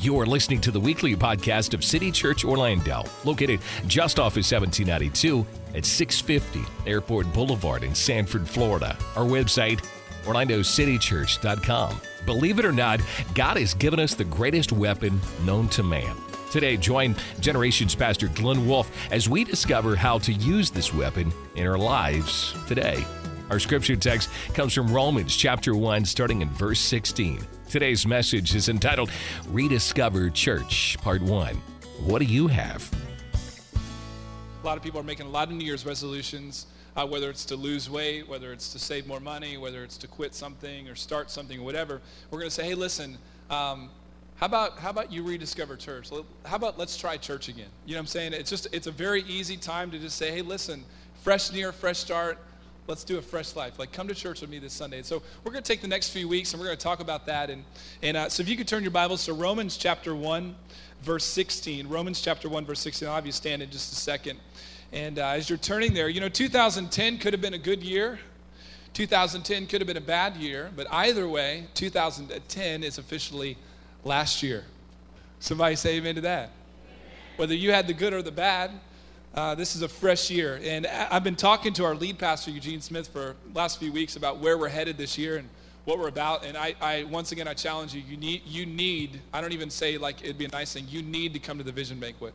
You're listening to the weekly podcast of City Church Orlando, located just off of 1792 at 650 Airport Boulevard in Sanford, Florida. Our website, orlandocitychurch.com. Believe it or not, God has given us the greatest weapon known to man. Today, join Generations Pastor Glenn Wolf as we discover how to use this weapon in our lives today. Our scripture text comes from Romans chapter 1, starting in verse 16. Today's message is entitled Rediscover Church, Part 1. What do you have? A lot of people are making a lot of New Year's resolutions, uh, whether it's to lose weight, whether it's to save more money, whether it's to quit something or start something or whatever. We're going to say, hey, listen, um, how about how about you rediscover church? How about let's try church again? You know what I'm saying? It's just it's a very easy time to just say, hey, listen, fresh year, fresh start let's do a fresh life. Like, come to church with me this Sunday. And so we're going to take the next few weeks and we're going to talk about that. And, and uh, so if you could turn your Bibles to Romans chapter 1, verse 16. Romans chapter 1, verse 16. I'll have you stand in just a second. And uh, as you're turning there, you know, 2010 could have been a good year. 2010 could have been a bad year. But either way, 2010 is officially last year. Somebody say amen to that. Whether you had the good or the bad, uh, this is a fresh year. And I've been talking to our lead pastor, Eugene Smith, for last few weeks about where we're headed this year and what we're about. And I, I, once again, I challenge you, you need, you need, I don't even say like it'd be a nice thing, you need to come to the Vision Banquet.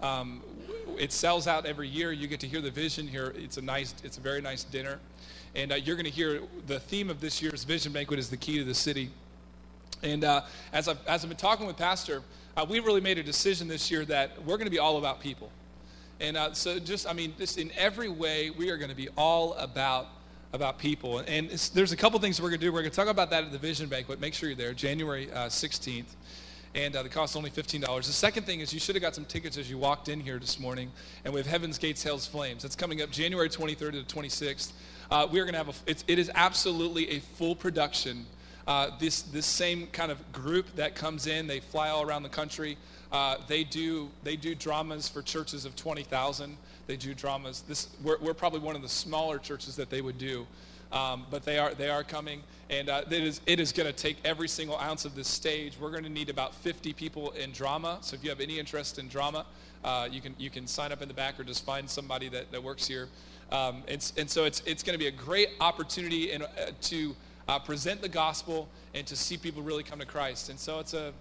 Um, it sells out every year. You get to hear the vision here. It's a nice, it's a very nice dinner. And uh, you're going to hear the theme of this year's Vision Banquet is the key to the city. And uh, as, I've, as I've been talking with Pastor, uh, we really made a decision this year that we're going to be all about people. And uh, so, just I mean, just in every way, we are going to be all about about people. And there's a couple things we're going to do. We're going to talk about that at the Vision Banquet. Make sure you're there, January uh, 16th. And uh, the cost only $15. The second thing is you should have got some tickets as you walked in here this morning. And we have Heaven's Gates Hell's Flames. That's coming up January 23rd to the 26th. Uh, we're going to have a, it's, it is absolutely a full production. Uh, this, this same kind of group that comes in, they fly all around the country. Uh, they do they do dramas for churches of 20,000. They do dramas. This we're, we're, probably one of the smaller churches that they would do, um, but they are they are coming, and uh, it is it is going to take every single ounce of this stage. We're going to need about 50 people in drama. So if you have any interest in drama, uh, you can you can sign up in the back or just find somebody that, that works here. Um, and, and so it's it's going to be a great opportunity in, uh, to uh, present the gospel and to see people really come to Christ. And so it's a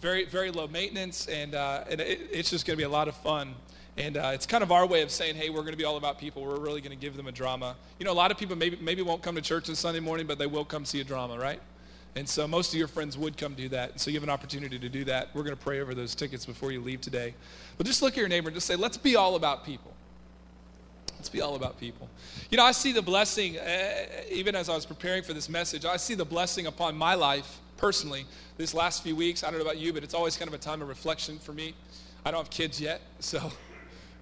very, very low maintenance, and, uh, and it, it's just going to be a lot of fun. And uh, it's kind of our way of saying, hey, we're going to be all about people. We're really going to give them a drama. You know, a lot of people maybe, maybe won't come to church on Sunday morning, but they will come see a drama, right? And so most of your friends would come do that. So you have an opportunity to do that. We're going to pray over those tickets before you leave today. But just look at your neighbor and just say, let's be all about people. Let's be all about people. You know, I see the blessing, uh, even as I was preparing for this message, I see the blessing upon my life personally this last few weeks. I don't know about you, but it's always kind of a time of reflection for me. I don't have kids yet, so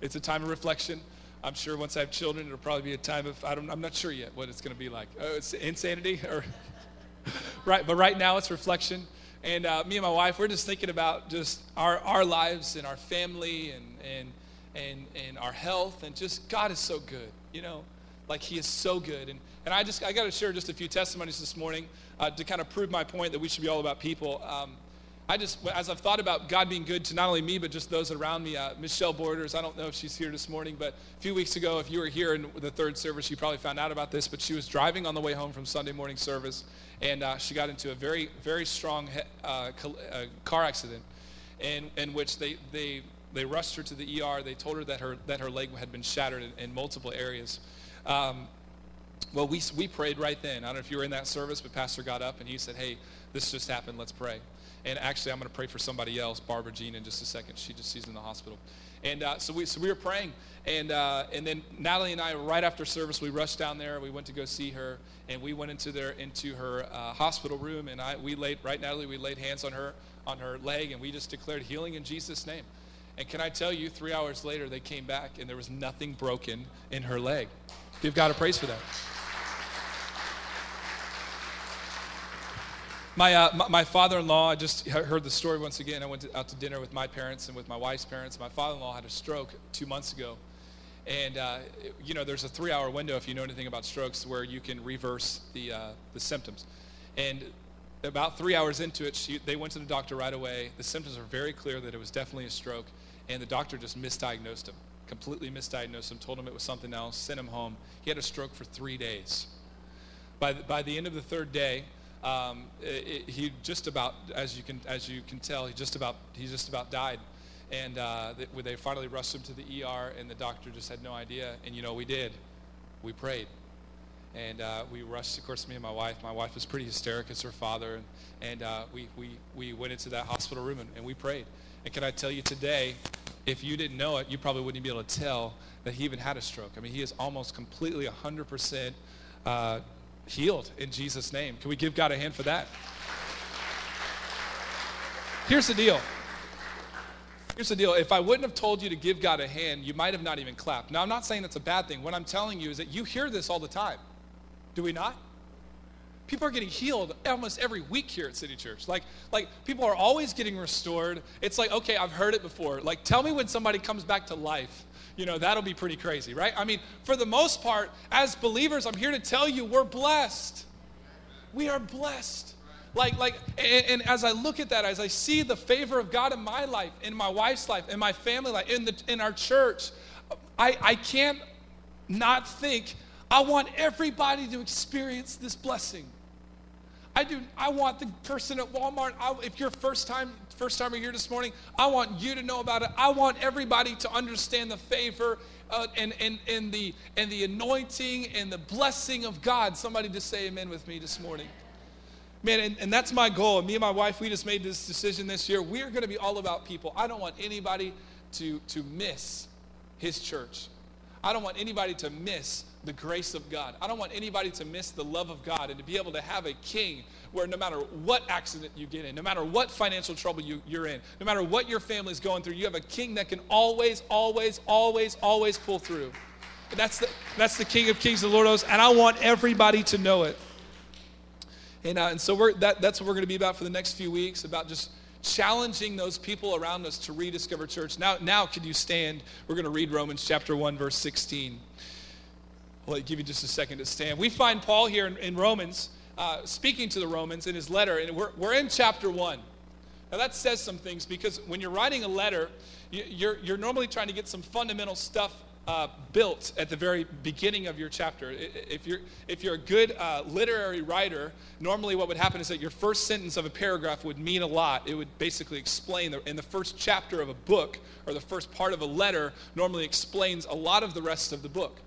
it's a time of reflection. I'm sure once I have children, it'll probably be a time of, I I'm not sure yet what it's going to be like. Oh, it's insanity? or right, but right now it's reflection. And uh, me and my wife, we're just thinking about just our, our lives and our family and, and, and, and our health. And just God is so good, you know, like He is so good. And, and I just, I got to share just a few testimonies this morning uh, to kind of prove my point that we should be all about people. Um, I just, as I've thought about God being good to not only me, but just those around me, uh, Michelle Borders, I don't know if she's here this morning, but a few weeks ago, if you were here in the third service, you probably found out about this, but she was driving on the way home from Sunday morning service, and uh, she got into a very, very strong uh, uh, car accident in, in which they, they, they rushed her to the ER. They told her that her, that her leg had been shattered in, in multiple areas. Um, well, we, we prayed right then. I don't know if you were in that service, but Pastor got up and he said, hey, this just happened. Let's pray. And actually, I'm going to pray for somebody else, Barbara Jean, in just a second. She just she's in the hospital. And uh, so we so we were praying, and uh, and then Natalie and I, right after service, we rushed down there. We went to go see her, and we went into their into her uh, hospital room, and I we laid right Natalie, we laid hands on her on her leg, and we just declared healing in Jesus' name. And can I tell you, three hours later, they came back, and there was nothing broken in her leg. Give God a praise for that. My, uh, my, my, father-in-law, I just heard the story once again. I went to, out to dinner with my parents and with my wife's parents. My father-in-law had a stroke two months ago. And, uh, you know, there's a three-hour window, if you know anything about strokes, where you can reverse the, uh, the symptoms. And about three hours into it, she, they went to the doctor right away. The symptoms were very clear that it was definitely a stroke, and the doctor just misdiagnosed him, completely misdiagnosed him, told him it was something else, sent him home. He had a stroke for three days. By the, by the end of the third day, um, it, it, he just about, as you can as you can tell, he just about he just about died, and uh, they, they finally rushed him to the ER, and the doctor just had no idea. And you know, we did, we prayed and uh, we rushed, of course, me and my wife. My wife was pretty hysterical as her father, and, and uh, we, we, we went into that hospital room and, and, we prayed. And can I tell you today, if you didn't know it, you probably wouldn't be able to tell that he even had a stroke. I mean, he is almost completely 100% uh, healed in Jesus' name. Can we give God a hand for that? Here's the deal. Here's the deal. If I wouldn't have told you to give God a hand, you might have not even clapped. Now, I'm not saying that's a bad thing. What I'm telling you is that you hear this all the time. Do we not? People are getting healed almost every week here at City Church. Like, like people are always getting restored. It's like, okay, I've heard it before. Like, tell me when somebody comes back to life. You know, that'll be pretty crazy, right? I mean, for the most part, as believers, I'm here to tell you we're blessed. We are blessed. Like, like, and, and as I look at that, as I see the favor of God in my life, in my wife's life, in my family life, in the in our church, I, I can't not think I want everybody to experience this blessing. I do. I want the person at Walmart. I, if you're first time first timer here this morning, I want you to know about it. I want everybody to understand the favor uh, and, and, and the and the anointing and the blessing of God. Somebody just say Amen with me this morning. Man, and, and that's my goal. Me and my wife, we just made this decision this year. We are going to be all about people. I don't want anybody to to miss His church. I don't want anybody to miss the grace of God. I don't want anybody to miss the love of God and to be able to have a king where no matter what accident you get in, no matter what financial trouble you, you're in, no matter what your family's going through, you have a king that can always, always, always, always pull through. That's the, that's the King of Kings, the Lord of and I want everybody to know it. And, uh, and so we're, that, that's what we're going to be about for the next few weeks, about just challenging those people around us to rediscover church. Now, now could you stand? We're going to read Romans chapter 1, verse 16. I'll give you just a second to stand. We find Paul here in, in Romans uh, speaking to the Romans in his letter, and we're, we're in chapter 1. Now, that says some things because when you're writing a letter, you, you're, you're normally trying to get some fundamental stuff uh, built at the very beginning of your chapter. If you're, if you're a good uh, literary writer, normally what would happen is that your first sentence of a paragraph would mean a lot. It would basically explain, the, in the first chapter of a book or the first part of a letter, normally explains a lot of the rest of the book.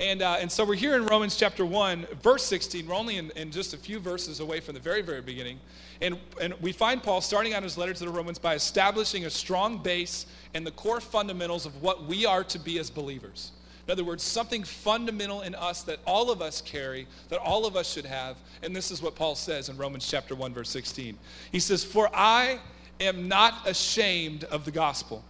And, uh, and so we're here in Romans chapter 1, verse 16. We're only in, in just a few verses away from the very, very beginning. And, and we find Paul starting out his letter to the Romans by establishing a strong base and the core fundamentals of what we are to be as believers. In other words, something fundamental in us that all of us carry, that all of us should have. And this is what Paul says in Romans chapter 1, verse 16. He says, For I am not ashamed of the gospel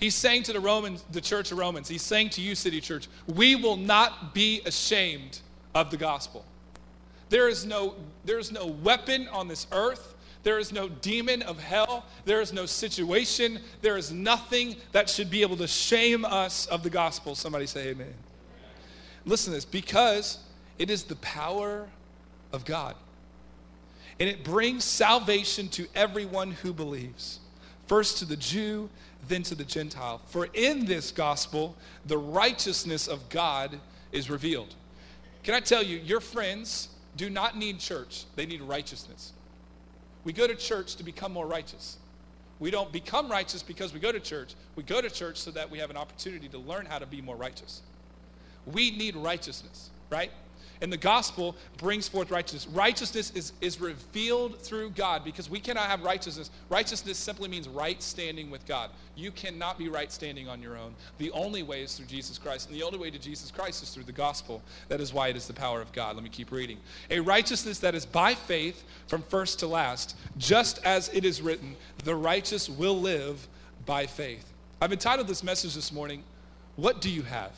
He's saying to the Romans, the church of Romans, he's saying to you, City Church, we will not be ashamed of the gospel. There is no, there is no weapon on this earth. There is no demon of hell. There is no situation. There is nothing that should be able to shame us of the gospel. Somebody say amen. Listen to this because it is the power of God. And it brings salvation to everyone who believes. First to the Jew, than to the Gentile. For in this gospel, the righteousness of God is revealed. Can I tell you, your friends do not need church, they need righteousness. We go to church to become more righteous. We don't become righteous because we go to church. We go to church so that we have an opportunity to learn how to be more righteous. We need righteousness, right? And the gospel brings forth righteousness. Righteousness is, is revealed through God because we cannot have righteousness. Righteousness simply means right standing with God. You cannot be right standing on your own. The only way is through Jesus Christ. And the only way to Jesus Christ is through the gospel. That is why it is the power of God. Let me keep reading. A righteousness that is by faith from first to last, just as it is written, the righteous will live by faith. I've entitled this message this morning, What Do You Have?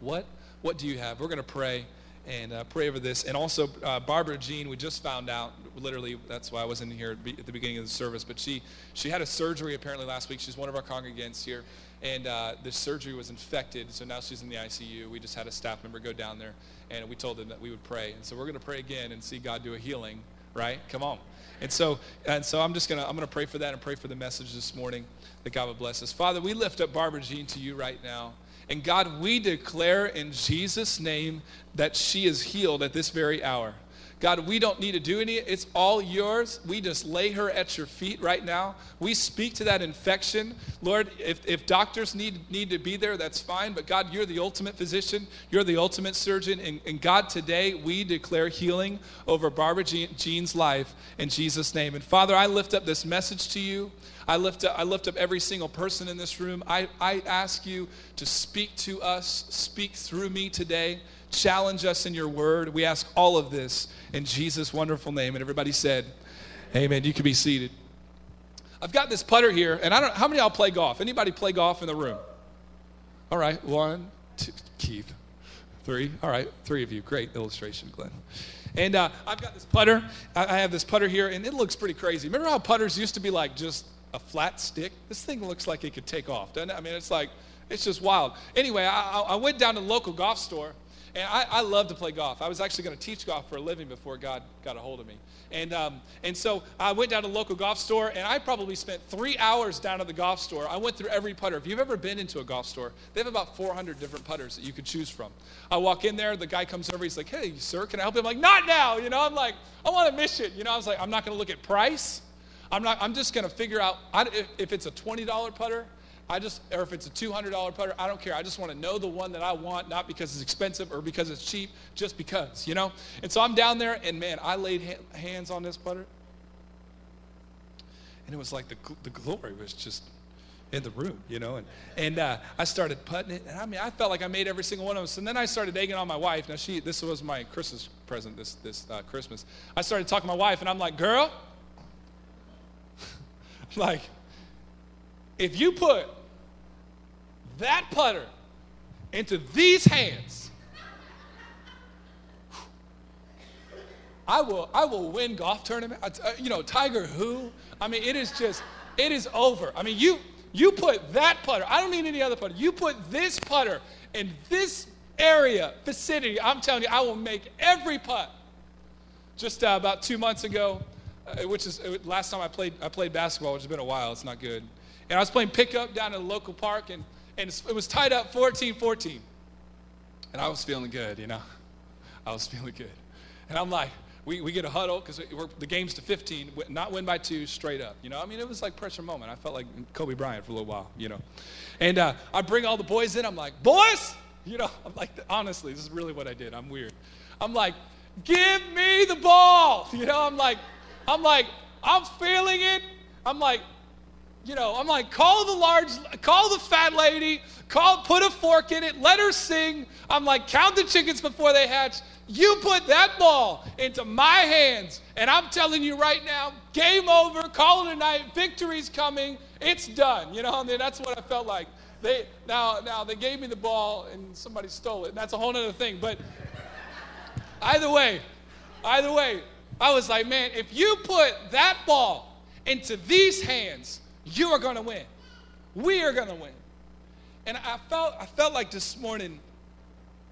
What what do you have? We're going to pray, and uh, pray over this. And also, uh, Barbara Jean, we just found out, literally, that's why I wasn't here at the beginning of the service, but she, she had a surgery apparently last week. She's one of our congregants here. And uh, the surgery was infected, so now she's in the ICU. We just had a staff member go down there, and we told them that we would pray. And so we're going to pray again and see God do a healing, right? Come on. And so, and so I'm just going to, I'm going to pray for that and pray for the message this morning that God would bless us. Father, we lift up Barbara Jean to you right now. And God, we declare in Jesus' name that she is healed at this very hour. God, we don't need to do any, it's all yours. We just lay her at your feet right now. We speak to that infection. Lord, if, if doctors need, need to be there, that's fine. But God, you're the ultimate physician, you're the ultimate surgeon. And, and God, today we declare healing over Barbara Jean's life in Jesus' name. And Father, I lift up this message to you. I lift up, I lift up every single person in this room. I, I ask you to speak to us, speak through me today, challenge us in your word. We ask all of this in Jesus' wonderful name. And everybody said, Amen. You can be seated. I've got this putter here, and I don't how many y'all play golf? Anybody play golf in the room? All right, one, two, Keith, three. All right, three of you. Great illustration, Glenn. And uh, I've got this putter. I, have this putter here, and it looks pretty crazy. Remember how putters used to be like just a flat stick. This thing looks like it could take off, doesn't it? I mean, it's like, it's just wild. Anyway, I, I went down to the local golf store, and I, I love to play golf. I was actually going to teach golf for a living before God got a hold of me. And, um, and so I went down to the local golf store, and I probably spent three hours down at the golf store. I went through every putter. If you've ever been into a golf store, they have about 400 different putters that you could choose from. I walk in there, the guy comes over, he's like, hey, sir, can I help you? I'm like, not now. You know, I'm like, I want a mission. You know, I was like, I'm not going to look at price. I'm not. I'm just going to figure out if, if it's a $20 putter. I just, or if it's a $200 putter, I don't care. I just want to know the one that I want, not because it's expensive or because it's cheap, just because, you know? And so I'm down there, and man, I laid ha- hands on this putter, and it was like the, the glory was just in the room, you know? And, and uh, I started putting it, and I mean, I felt like I made every single one of them. And then I started egging on my wife. Now, she, this was my Christmas present this, this uh, Christmas. I started talking to my wife, and I'm like, girl, like, if you put that putter into these hands, I will, I will win golf tournament. Uh, you know, Tiger who? I mean, it is just, it is over. I mean, you, you put that putter, I don't need any other putter. You put this putter in this area, vicinity, I'm telling you, I will make every putt. Just uh, about two months ago, uh, which is uh, last time I played, I played basketball, which has been a while. It's not good. And I was playing pickup down at a local park, and, and it was tied up 14 14. And I was feeling good, you know. I was feeling good. And I'm like, we, we get a huddle because the game's to 15, not win by two, straight up. You know, I mean, it was like pressure moment. I felt like Kobe Bryant for a little while, you know. And uh, I bring all the boys in. I'm like, boys, you know, I'm like, honestly, this is really what I did. I'm weird. I'm like, give me the ball. You know, I'm like, I'm like, I'm feeling it. I'm like, you know, I'm like, call the large, call the fat lady, call, put a fork in it, let her sing. I'm like, count the chickens before they hatch. You put that ball into my hands, and I'm telling you right now, game over, call it a night, victory's coming, it's done. You know, I mean, that's what I felt like. They now, now they gave me the ball and somebody stole it, and that's a whole other thing. But either way, either way, I was like, man, if you put that ball into these hands, you are going to win. We are going to win. And I felt, I felt like this morning,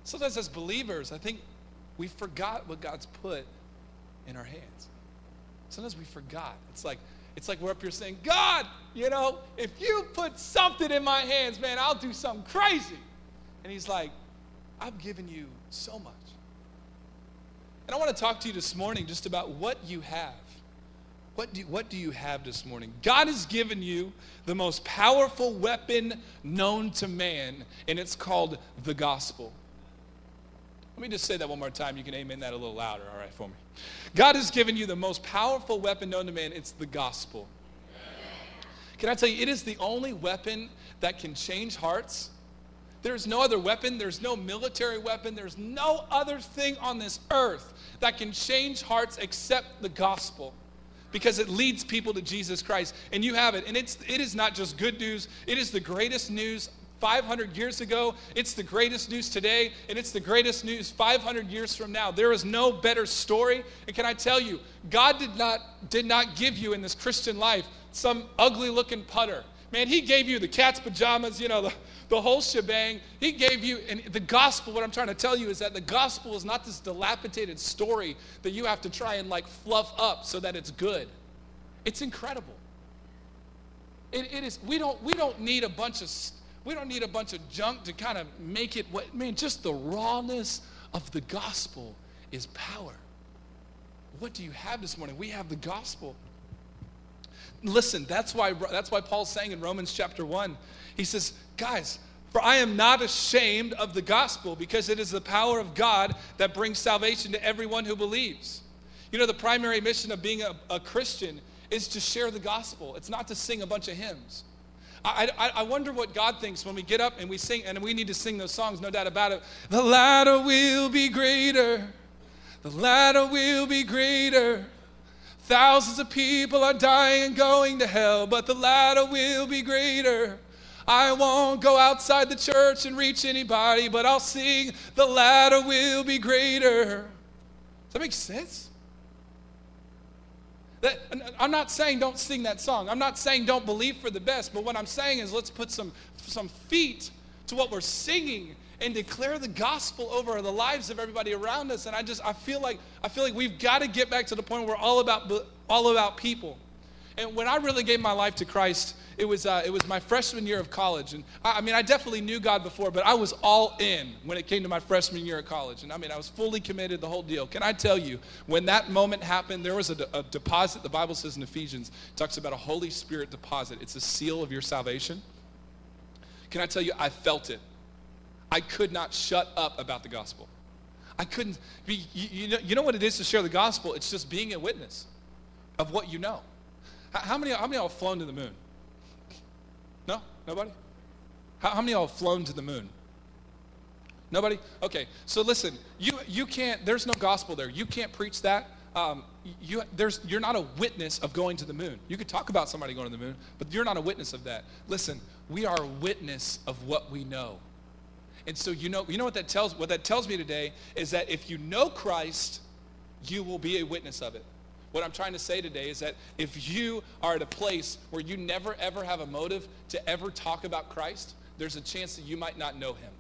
sometimes as believers, I think we forgot what God's put in our hands. Sometimes we forgot. It's like, it's like we're up here saying, God, you know, if you put something in my hands, man, I'll do something crazy. And he's like, I've given you so much. And I want to talk to you this morning just about what you have. What do, what do you have this morning? God has given you the most powerful weapon known to man, and it's called the gospel. Let me just say that one more time. You can amen that a little louder, all right, for me. God has given you the most powerful weapon known to man. It's the gospel. Can I tell you, it is the only weapon that can change hearts there's no other weapon, there's no military weapon, there's no other thing on this earth that can change hearts except the gospel because it leads people to Jesus Christ. And you have it. And it's, it is not just good news, it is the greatest news 500 years ago. It's the greatest news today, and it's the greatest news 500 years from now. There is no better story. And can I tell you, God did not, did not give you in this Christian life some ugly looking putter. Man, He gave you the cat's pajamas, you know, the, the whole shebang. He gave you, and the gospel, what I'm trying to tell you is that the gospel is not this dilapidated story that you have to try and like fluff up so that it's good. It's incredible. It, it is, we don't, we don't need a bunch of, we don't need a bunch of junk to kind of make it what, I mean, just the rawness of the gospel is power. What do you have this morning? We have the gospel. Listen, that's why, that's why Paul's saying in Romans chapter 1, he says, guys, for I am not ashamed of the gospel because it is the power of God that brings salvation to everyone who believes. You know, the primary mission of being a, a Christian is to share the gospel, it's not to sing a bunch of hymns. I, I, I, wonder what God thinks when we get up and we sing, and we need to sing those songs, no doubt about it. The latter will be greater, the latter will be greater. Thousands of people are dying and going to hell, but the latter will be greater. I won't go outside the church and reach anybody, but I'll sing, the latter will be greater. Does that make sense? That, I'm not saying don't sing that song. I'm not saying don't believe for the best, but what I'm saying is let's put some, some feet to what we're singing and declare the gospel over the lives of everybody around us. And I just I feel like I feel like we've got to get back to the point where we're all about all about people. And when I really gave my life to Christ, it was, uh, it was my freshman year of college. And I, I, mean, I definitely knew God before, but I was all in when it came to my freshman year of college. And I mean, I was fully committed, to the whole deal. Can I tell you, when that moment happened, there was a, a deposit. The Bible says in Ephesians, talks about a Holy Spirit deposit. It's a seal of your salvation. Can I tell you, I felt it. I could not shut up about the gospel. I couldn't be, you, you, know, you know what it is to share the gospel? It's just being a witness of what you know. How, many, how many of y'all have flown to the moon? No? Nobody? How, how many of y'all have flown to the moon? Nobody? Okay, so listen, you, you can't, there's no gospel there. You can't preach that. Um, you, there's, you're not a witness of going to the moon. You could talk about somebody going to the moon, but you're not a witness of that. Listen, we are a witness of what we know. And so you know, you know what that tells what that tells me today is that if you know Christ, you will be a witness of it. What I'm trying to say today is that if you are at a place where you never ever have a motive to ever talk about Christ, there's a chance that you might not know him.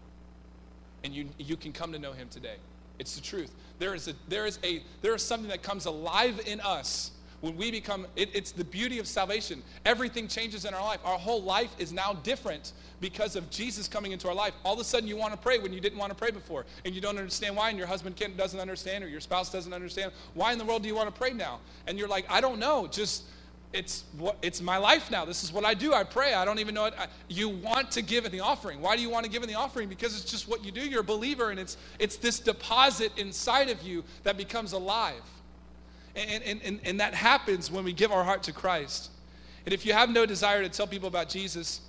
And you you can come to know him today. It's the truth. There is a there is a there is something that comes alive in us when we become, it, it's the beauty of salvation. Everything changes in our life. Our whole life is now different because of Jesus coming into our life. All of a sudden, you want to pray when you didn't want to pray before, and you don't understand why, and your husband doesn't understand, or your spouse doesn't understand. Why in the world do you want to pray now? And you're like, I don't know. Just it's what it's my life now. This is what I do. I pray. I don't even know it. I, you want to give in the offering. Why do you want to give in the offering? Because it's just what you do. You're a believer, and it's it's this deposit inside of you that becomes alive. And, and, and, and that happens when we give our heart to Christ. And if you have no desire to tell people about Jesus,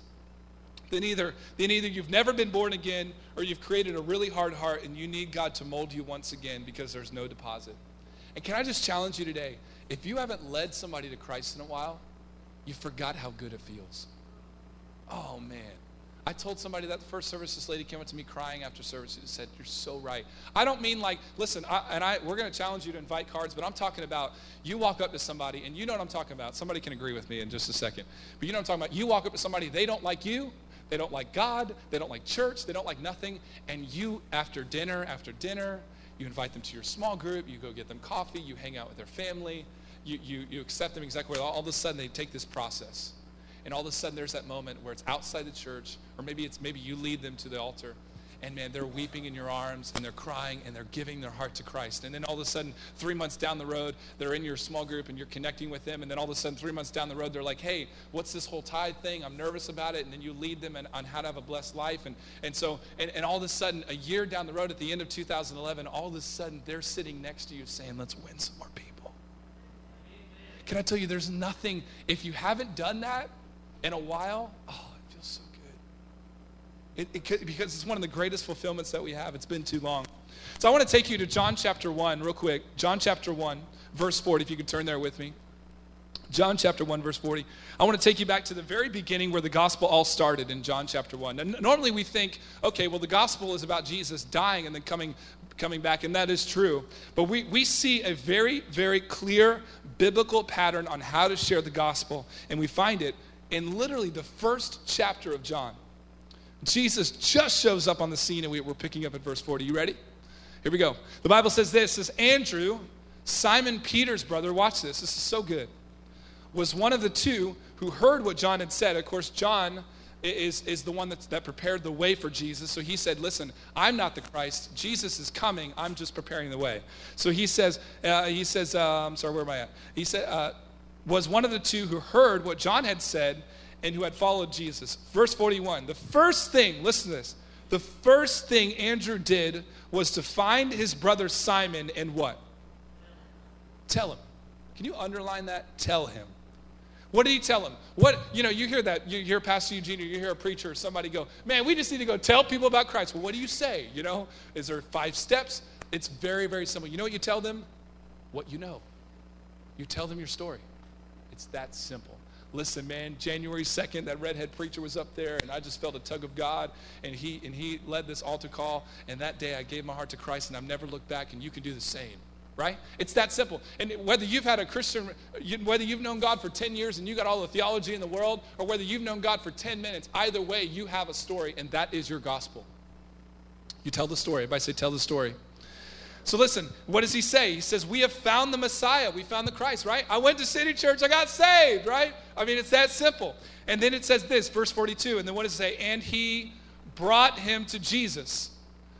then either, then either you've never been born again or you've created a really hard heart and you need God to mold you once again because there's no deposit. And can I just challenge you today? If you haven't led somebody to Christ in a while, you forgot how good it feels. Oh, man. I told somebody that the first service, this lady came up to me crying after service and said, You're so right. I don't mean like, listen, I, and I, we're going to challenge you to invite cards, but I'm talking about you walk up to somebody, and you know what I'm talking about. Somebody can agree with me in just a second. But you know what I'm talking about. You walk up to somebody, they don't like you, they don't like God, they don't like church, they don't like nothing, and you, after dinner, after dinner, you invite them to your small group, you go get them coffee, you hang out with their family, you, you, you accept them exactly all of a sudden they take this process and all of a sudden there's that moment where it's outside the church or maybe it's maybe you lead them to the altar and man they're weeping in your arms and they're crying and they're giving their heart to christ. And then all of a sudden three months down the road they're in your small group and you're connecting with them and then all of a sudden three months down the road they're like hey what's this whole tithe thing? I'm nervous about it. And then you lead them in, on how to have a blessed life. And, and so and, and all of a sudden a year down the road at the end of 2011 all of a sudden they're sitting next to you saying let's win some more people. Can i tell you there's nothing if you haven't done that in a while, oh, it feels so good. It, it, because it's one of the greatest fulfillments that we have. It's been too long. So I want to take you to John chapter 1 real quick. John chapter 1, verse 40, if you could turn there with me. John chapter 1, verse 40. I want to take you back to the very beginning where the gospel all started in John chapter 1. And normally we think, okay, well, the gospel is about Jesus dying and then coming, coming back, and that is true. But we, we see a very, very clear biblical pattern on how to share the gospel, and we find it in literally the first chapter of John. Jesus just shows up on the scene, and we, we're picking up at verse 40. You ready? Here we go. The Bible says this says Andrew, Simon Peter's brother, watch this. This is so good. Was one of the two who heard what John had said. Of course, John is, is the one that prepared the way for Jesus. So he said, Listen, I'm not the Christ. Jesus is coming. I'm just preparing the way. So he says, uh, he says, uh, I'm sorry, where am I at? He said, uh, was one of the two who heard what John had said and who had followed Jesus. Verse 41. The first thing, listen to this. The first thing Andrew did was to find his brother Simon and what? Tell him. Can you underline that? Tell him. What did he tell him? What, you know, you hear that, you hear Pastor Eugene or you hear a preacher or somebody go, man, we just need to go tell people about Christ. Well, what do you say? You know, is there five steps? It's very, very simple. You know what you tell them? What you know. You tell them your story. It's that simple. Listen, man, January 2nd, that redhead preacher was up there, and I just felt a tug of God, and he, and he led this altar call, and that day I gave my heart to Christ, and I've never looked back, and you can do the same right? It's that simple. And whether you've had a Christian, whether you've known God for 10 years and you got all the theology in the world, or whether you've known God for 10 minutes, either way, you have a story, and that is your gospel. You tell the story. Everybody say, tell the story. So listen, what does he say? He says, We have found the Messiah. We found the Christ, right? I went to City Church, I got saved, right? I mean, it's that simple. And then it says this, verse 42, and then what does it say? And he brought him to Jesus.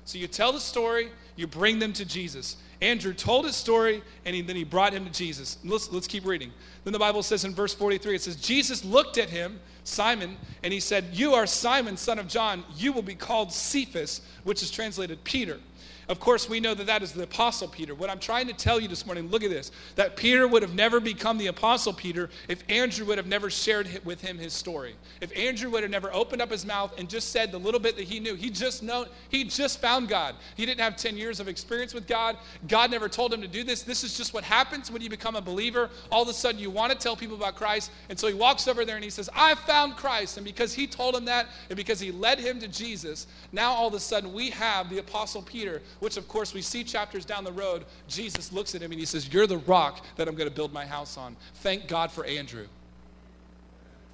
So you tell the story, you bring them to Jesus. Andrew told his story, and he, then he brought him to Jesus. Let's, let's keep reading. Then the Bible says in verse 43, it says, Jesus looked at him, Simon, and he said, You are Simon, son of John. You will be called Cephas, which is translated Peter. Of course, we know that that is the Apostle Peter. What I'm trying to tell you this morning, look at this, that Peter would have never become the Apostle Peter if Andrew would have never shared with him his story. If Andrew would have never opened up his mouth and just said the little bit that he knew. He just know he just found God. He didn't have 10 years of experience with God. God never told him to do this. This is just what happens when you become a believer. All of a sudden you want to tell people about Christ. And so he walks over there and he says, I found Christ. And because he told him that and because he led him to Jesus, now all of a sudden we have the Apostle Peter which of course we see chapters down the road, Jesus looks at him and he says, You're the rock that I'm going to build my house on. Thank God for Andrew.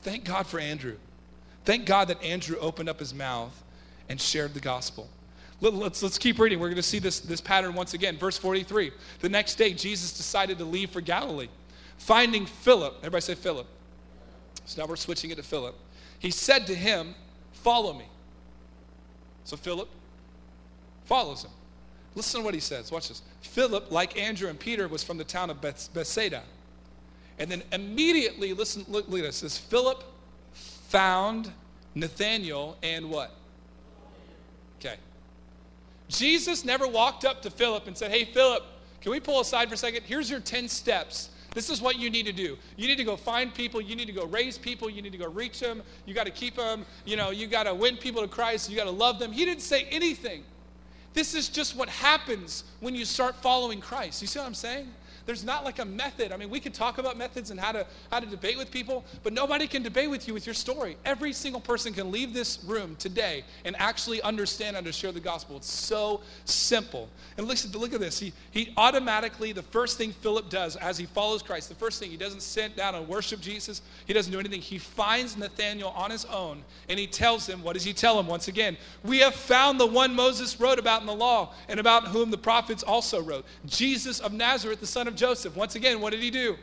Thank God for Andrew. Thank God that Andrew opened up his mouth and shared the gospel. Let's, let's keep reading. We're going to see this, this pattern once again. Verse 43. The next day, Jesus decided to leave for Galilee. Finding Philip, everybody say Philip. So now we're switching it to Philip. He said to him, Follow me. So Philip follows him. Listen to what he says. Watch this. Philip, like Andrew and Peter, was from the town of Beth- Bethsaida. And then immediately, listen, look, look at this. Says Philip found Nathanael and what? Okay. Jesus never walked up to Philip and said, Hey, Philip, can we pull aside for a second? Here's your 10 steps. This is what you need to do. You need to go find people. You need to go raise people. You need to go reach them. You got to keep them. You know, you got to win people to Christ. You got to love them. He didn't say anything. This is just what happens when you start following Christ. You see what I'm saying? There's not like a method. I mean, we could talk about methods and how to how to debate with people, but nobody can debate with you with your story. Every single person can leave this room today and actually understand how to share the gospel. It's so simple. And listen, look at this. He he automatically the first thing Philip does as he follows Christ, the first thing he doesn't sit down and worship Jesus. He doesn't do anything. He finds Nathanael on his own and he tells him, what does he tell him once again? We have found the one Moses wrote about in the law and about whom the prophets also wrote, Jesus of Nazareth, the son of Joseph. Once again, what did he do?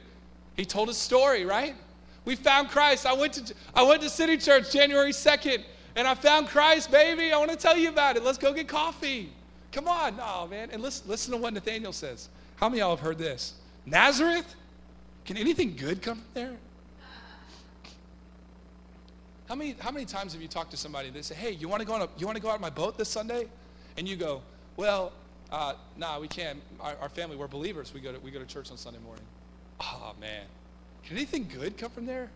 He told his story, right? We found Christ. I went to I went to City Church January 2nd, and I found Christ, baby. I want to tell you about it. Let's go get coffee. Come on. No, man. And listen, listen to what Nathanael says. How many of y'all have heard this? Nazareth? Can anything good come from there? How many, how many times have you talked to somebody? And they say, hey, you want to go on a, you want to go out on my boat this Sunday? And you go, well, uh, nah, we can't. Our, our, family, we're believers. We go, to, we go to church on Sunday morning. Oh, man. Can anything good come from there?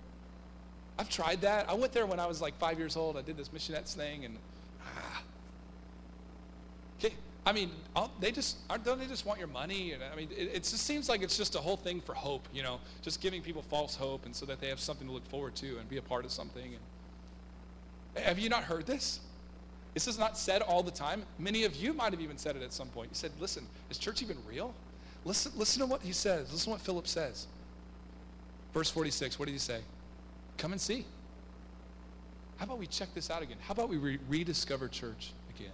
I've tried that. I went there when I was like five years old. I did this missionettes thing, and ah. Okay, I mean, they just don't they just want your money? And I mean, it, it, just seems like it's just a whole thing for hope, you know, just giving people false hope, and so that they have something to look forward to and be a part of something. And have you not heard this? This is not said all the time. Many of you might have even said it at some point. You said, "Listen, is church even real?" Listen, listen to what he says. Listen to what Philip says. Verse 46. What did he say? Come and see. How about we check this out again? How about we re- rediscover church? Again?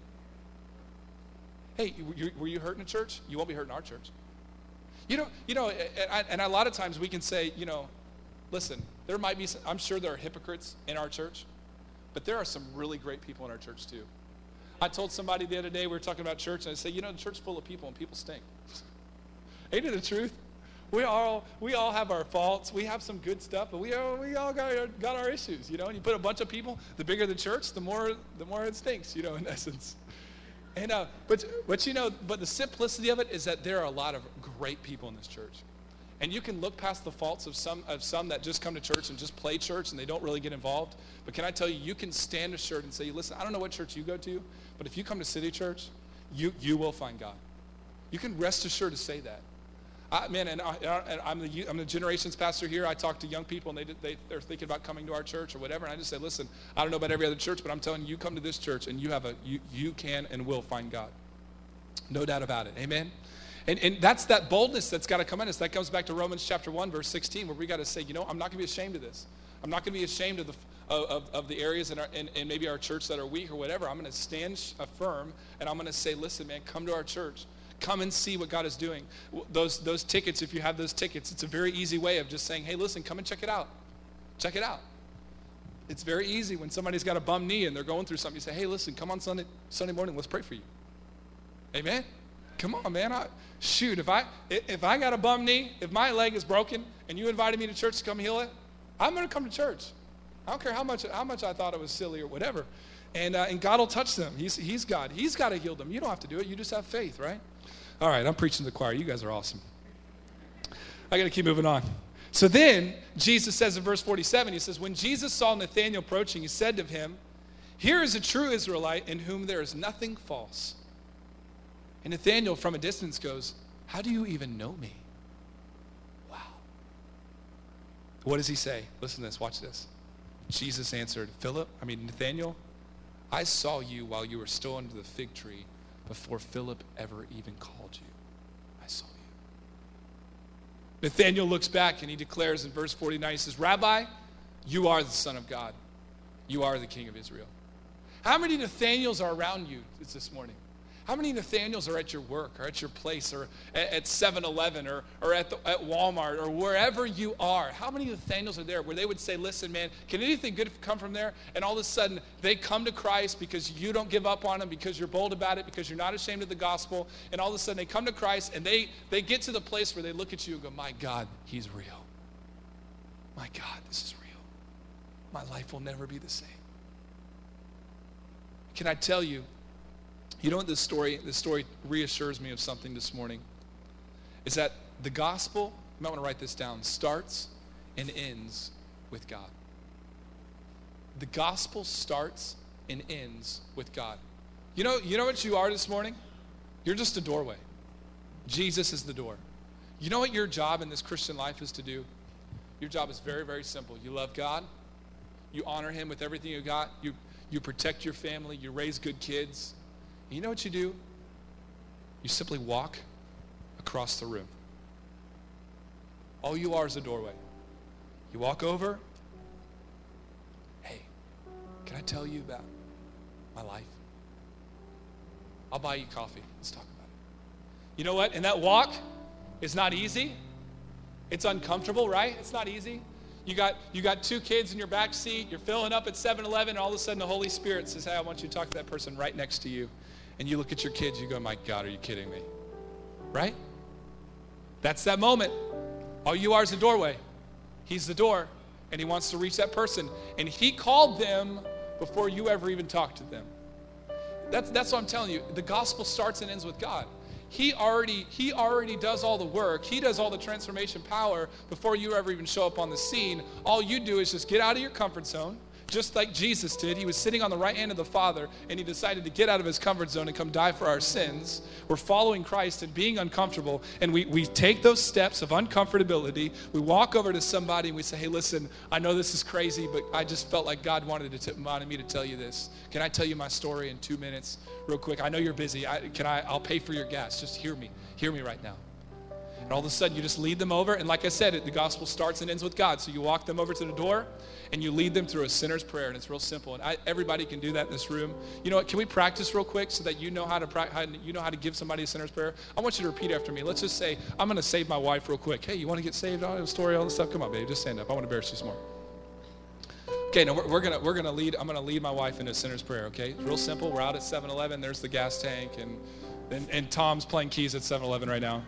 Hey, you, were you hurt in a church? You won't be hurt in our church. You know, you know, and, and a lot of times we can say, you know, listen, there might be, some, I'm sure there are hypocrites in our church, but there are some really great people in our church too. I told somebody the other day, we were talking about church, and I said, you know, the church full of people, and people stink. Ain't it the truth? We all, we all have our faults. We have some good stuff, but we all, we all got, our, got our issues, you know. And you put a bunch of people, the bigger the church, the more, the more it stinks, you know, in essence. And, uh, but, but you know, but the simplicity of it is that there are a lot of great people in this church. And you can look past the faults of some, of some that just come to church and just play church and they don't really get involved. But can I tell you, you can stand assured and say, listen, I don't know what church you go to, but if you come to City Church, you, you will find God. You can rest assured to say that. I, man, and, I, am the, I'm the generations pastor here. I talk to young people, and they, they, they're thinking about coming to our church or whatever. And I just say, listen, I don't know about every other church, but I'm telling you, you come to this church, and you have a you, you can and will find God. No doubt about it. Amen. And, and that's that boldness that's got to come in us. That comes back to Romans chapter 1, verse 16, where we got to say, you know, I'm not going to be ashamed of this. I'm not going to be ashamed of the, of, of the areas in, our, in, in maybe our church that are weak or whatever. I'm going to stand firm, and I'm going to say, listen, man, come to our church. Come and see what God is doing. Those, those tickets, if you have those tickets, it's a very easy way of just saying, hey, listen, come and check it out. Check it out. It's very easy when somebody's got a bum knee and they're going through something. You say, hey, listen, come on Sunday, Sunday morning, let's pray for you. Amen? Come on, man. I, shoot, if I, if I got a bum knee, if my leg is broken, and you invited me to church to come heal it, I'm going to come to church. I don't care how much, how much I thought it was silly or whatever. And, uh, and God will touch them. He's, he's God. He's got to heal them. You don't have to do it. You just have faith, right? All right, I'm preaching to the choir. You guys are awesome. I got to keep moving on. So then, Jesus says in verse 47, he says, When Jesus saw Nathanael approaching, he said to him, Here is a true Israelite in whom there is nothing false. And Nathanael from a distance goes, How do you even know me? Wow. What does he say? Listen to this, watch this. Jesus answered, Philip, I mean, Nathanael, I saw you while you were still under the fig tree before Philip ever even called you. I saw you. Nathanael looks back and he declares in verse 49, he says, Rabbi, you are the Son of God. You are the King of Israel. How many Nathaniels are around you this morning? How many Nathaniels are at your work or at your place or at 7 Eleven or, or at, the, at Walmart or wherever you are? How many Nathaniels are there where they would say, Listen, man, can anything good come from there? And all of a sudden they come to Christ because you don't give up on them, because you're bold about it, because you're not ashamed of the gospel. And all of a sudden they come to Christ and they, they get to the place where they look at you and go, My God, He's real. My God, this is real. My life will never be the same. Can I tell you? You know what this story, this story reassures me of something this morning? Is that the gospel, you might want to write this down, starts and ends with God. The gospel starts and ends with God. You know, you know what you are this morning? You're just a doorway. Jesus is the door. You know what your job in this Christian life is to do? Your job is very, very simple. You love God. You honor him with everything you got. You, you protect your family. You raise good kids. You know what you do? You simply walk across the room. All you are is a doorway. You walk over. Hey, can I tell you about my life? I'll buy you coffee. Let's talk about it. You know what? And that walk is not easy. It's uncomfortable, right? It's not easy. You got, you got two kids in your back seat. You're filling up at 7 Eleven. All of a sudden, the Holy Spirit says, Hey, I want you to talk to that person right next to you and you look at your kids, you go, My God, are you kidding me? Right? That's that moment. All you are is a doorway. He's the door, and He wants to reach that person. And He called them before you ever even talked to them. That's, that's what I'm telling you. The gospel starts and ends with God. He already, he already does all the work. He does all the transformation power before you ever even show up on the scene. All you do is just get out of your comfort zone, just like Jesus did. He was sitting on the right hand of the Father, and he decided to get out of his comfort zone and come die for our sins. We're following Christ and being uncomfortable, and we, we take those steps of uncomfortability. We walk over to somebody and we say, Hey, listen, I know this is crazy, but I just felt like God wanted, to t- wanted me to tell you this. Can I tell you my story in two minutes, real quick? I know you're busy. I, can I? I'll pay for your gas. Just hear me. Hear me right now. And all of a sudden, you just lead them over. And like I said, the gospel starts and ends with God. So you walk them over to the door and you lead them through a sinner's prayer. And it's real simple. And I, everybody can do that in this room. You know what? Can we practice real quick so that you know how to pra- how, you know how to give somebody a sinner's prayer? I want you to repeat after me. Let's just say, I'm going to save my wife real quick. Hey, you want to get saved? All the story, all this stuff. Come on, baby. Just stand up. I want to embarrass you some more. Okay, now we're, we're, gonna we're gonna lead. I'm gonna lead my wife into a sinner's prayer. Okay, it's real simple. We're out at 7-Eleven. There's the gas tank, and and, and Tom's playing keys at 7-Eleven right now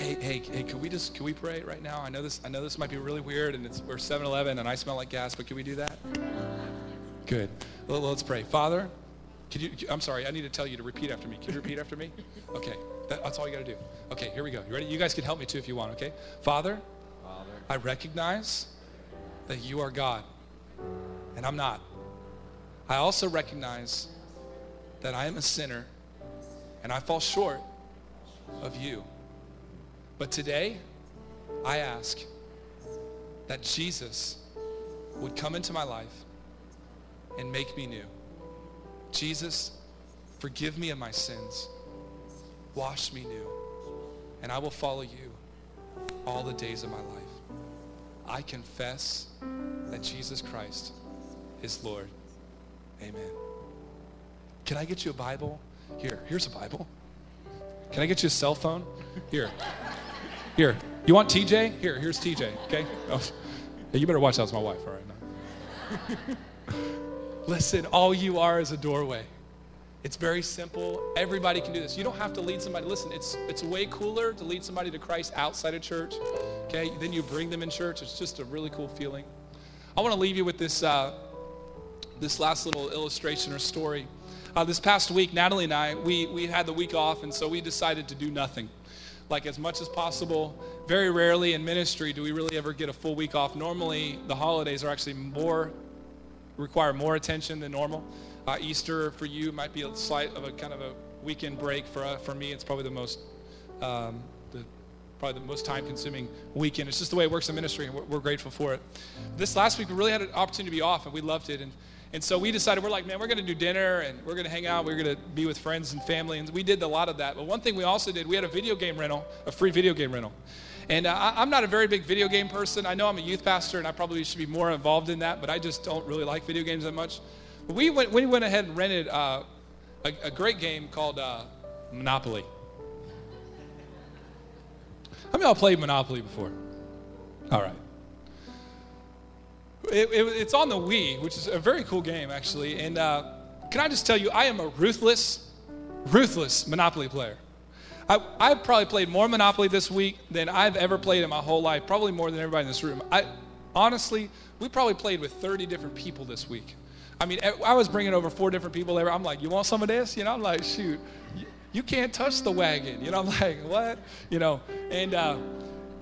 hey, hey, hey, can we just, can we pray right now? I know this, I know this might be really weird and it's, we're 7-Eleven and I smell like gas, but can we do that? Good. Well, let's pray. Father, could you, I'm sorry, I need to tell you to repeat after me. Can you repeat after me? Okay, that, that's all you got to do. Okay, here we go. You ready? You guys can help me too if you want, okay? Father, Father, I recognize that you are God and I'm not. I also recognize that I am a sinner and I fall short of you. But today, I ask that Jesus would come into my life and make me new. Jesus, forgive me of my sins. Wash me new. And I will follow you all the days of my life. I confess that Jesus Christ is Lord. Amen. Can I get you a Bible? Here, here's a Bible. Can I get you a cell phone? Here. Here, you want TJ? Here, here's TJ, okay? Oh, you better watch out, it's my wife, all right. Listen, all you are is a doorway. It's very simple. Everybody can do this. You don't have to lead somebody. Listen, it's it's way cooler to lead somebody to Christ outside of church. Okay, then you bring them in church. It's just a really cool feeling. I want to leave you with this uh, this last little illustration or story. Uh, this past week, Natalie and I, we we had the week off, and so we decided to do nothing like as much as possible. Very rarely in ministry do we really ever get a full week off. Normally, the holidays are actually more, require more attention than normal. Uh, Easter for you might be a slight of a kind of a weekend break. For, uh, for me, it's probably the most, um, the, probably the most time consuming weekend. It's just the way it works in ministry, and we're, we're grateful for it. This last week, we really had an opportunity to be off, and we loved it. And and so we decided, we're like, man, we're going to do dinner and we're going to hang out. We're going to be with friends and family. And we did a lot of that. But one thing we also did, we had a video game rental, a free video game rental. And uh, I, am not a very big video game person. I know I'm a youth pastor and I probably should be more involved in that, but I just don't really like video games that much. But we went, we went ahead and rented uh, a, a, great game called uh, Monopoly. How many of y'all played Monopoly before? All right. It, it, it's on the Wii, which is a very cool game, actually. And uh, can I just tell you, I am a ruthless, ruthless Monopoly player. I, I've probably played more Monopoly this week than I've ever played in my whole life, probably more than everybody in this room. I, honestly, we probably played with 30 different people this week. I mean, I was bringing over four different people there. I'm like, you want some of this? You know, I'm like, shoot, you, you can't touch the wagon. You know, I'm like, what? You know, and uh,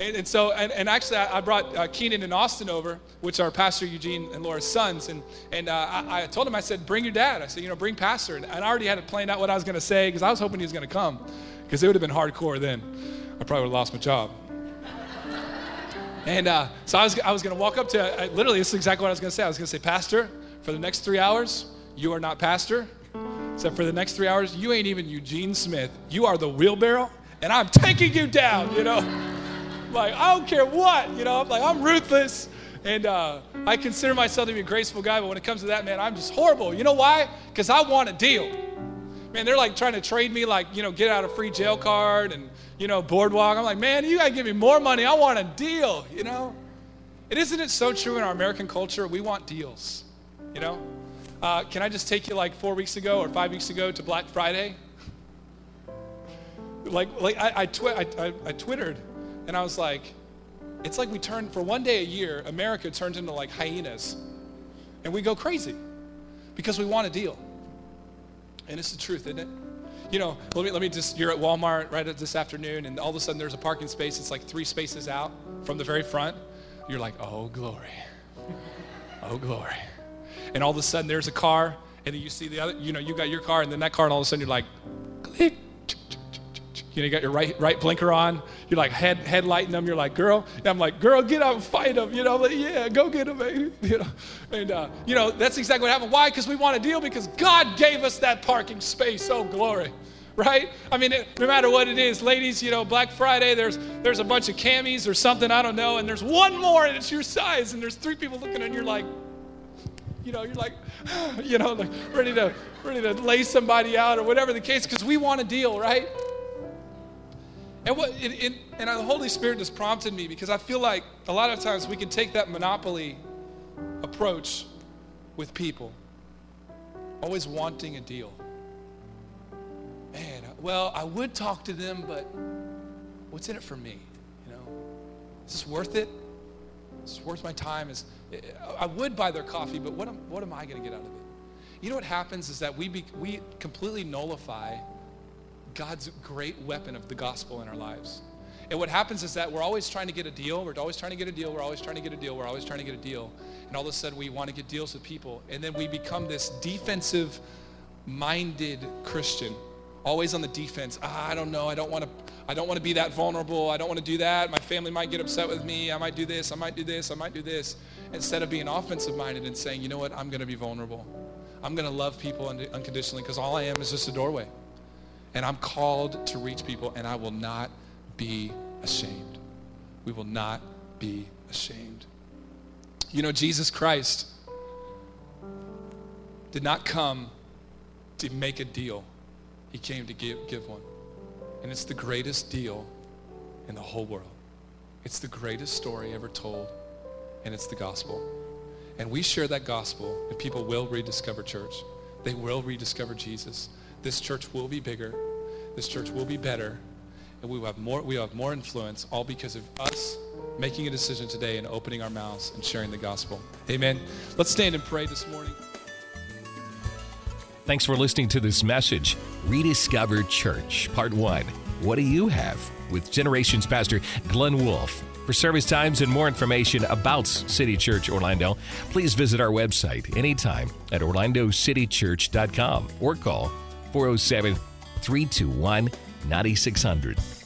and, and so, and, and actually, I, I brought uh, Keenan and Austin over, which are Pastor Eugene and Laura's sons. And, and uh, I, I, told him, I said, bring your dad. I said, you know, bring Pastor. And, and I already had it planned out what I was going to say because I was hoping he was going to come because it would have been hardcore then. I probably would have lost my job. and uh, so I was, I was going to walk up to, uh, literally, this is exactly what I was going to say. I was going to say, Pastor, for the next three hours, you are not Pastor. Except for the next three hours, you ain't even Eugene Smith. You are the wheelbarrow, and I'm taking you down, you know? Like, I don't care what, you know, I'm like, I'm ruthless. And uh, I consider myself to be a graceful guy, but when it comes to that, man, I'm just horrible. You know why? Because I want a deal. Man, they're like trying to trade me, like, you know, get out a free jail card and, you know, boardwalk. I'm like, man, you got to give me more money. I want a deal, you know? And isn't it so true in our American culture? We want deals, you know? Uh, can I just take you like four weeks ago or five weeks ago to Black Friday? like, like I, I, twi- I, I, I twittered and I was like, it's like we turn, for one day a year, America turns into like hyenas. And we go crazy because we want a deal. And it's the truth, isn't it? You know, let me, let me just, you're at Walmart right this afternoon, and all of a sudden there's a parking space. It's like three spaces out from the very front. You're like, oh, glory. oh, glory. And all of a sudden, there's a car, and then you see the other, you know, you got your car, and then that car, and all of a sudden, you're like, click. You know, you got your right, right blinker on. You're like head, headlighting them. You're like, girl. And I'm like, girl, get out and fight them. You know, like, yeah, go get them, baby. You know, and uh, you know that's exactly what happened. Why? Because we want a deal. Because God gave us that parking space. Oh, glory right? I mean, no matter what it is, ladies, you know, Black Friday, there's there's a bunch of camis or something, I don't know, and there's one more and it's your size, and there's three people looking and you're like, you know, you're like, you know, like ready to ready to lay somebody out or whatever the case, because we want a deal, right? And what and the Holy Spirit has prompted me because I feel like a lot of times we can take that monopoly approach with people, always wanting a deal man, well, I would talk to them, but what's in it for me? You know, is this worth it? Is this worth my time? Is I would buy their coffee, but what am, what am I going to get out of it? You know what happens is that we, be, we completely nullify God's great weapon of the gospel in our lives. And what happens is that we're always trying to get a deal. We're always trying to get a deal. We're always trying to get a deal. We're always trying to get a deal. And all of a sudden, we want to get deals with people. And then we become this defensive minded Christian always on the defense. Ah, I don't know. I don't want to. I don't want to be that vulnerable. I don't want to do that. My family might get upset with me. I might do this. I might do this. I might do this. Instead of being offensive minded and saying, you know what, I'm going to be vulnerable. I'm going to love people unconditionally because all I am is just a doorway. And I'm called to reach people, and I will not be ashamed. We will not be ashamed. You know, Jesus Christ did not come to make a deal. He came to give, give one. And it's the greatest deal in the whole world. It's the greatest story ever told, and it's the gospel. And we share that gospel, and people will rediscover church. They will rediscover Jesus. This church will be bigger. This church will be better. And we will have more, we will have more influence, all because of us making a decision today and opening our mouths and sharing the gospel. Amen. Let's stand and pray this morning. Thanks for listening to this message. Rediscover Church, Part 1. What do you have? With Generations Pastor Glenn Wolf. For service times and more information about City Church Orlando, please visit our website anytime at orlandocitychurch.com or call 407 321 9600.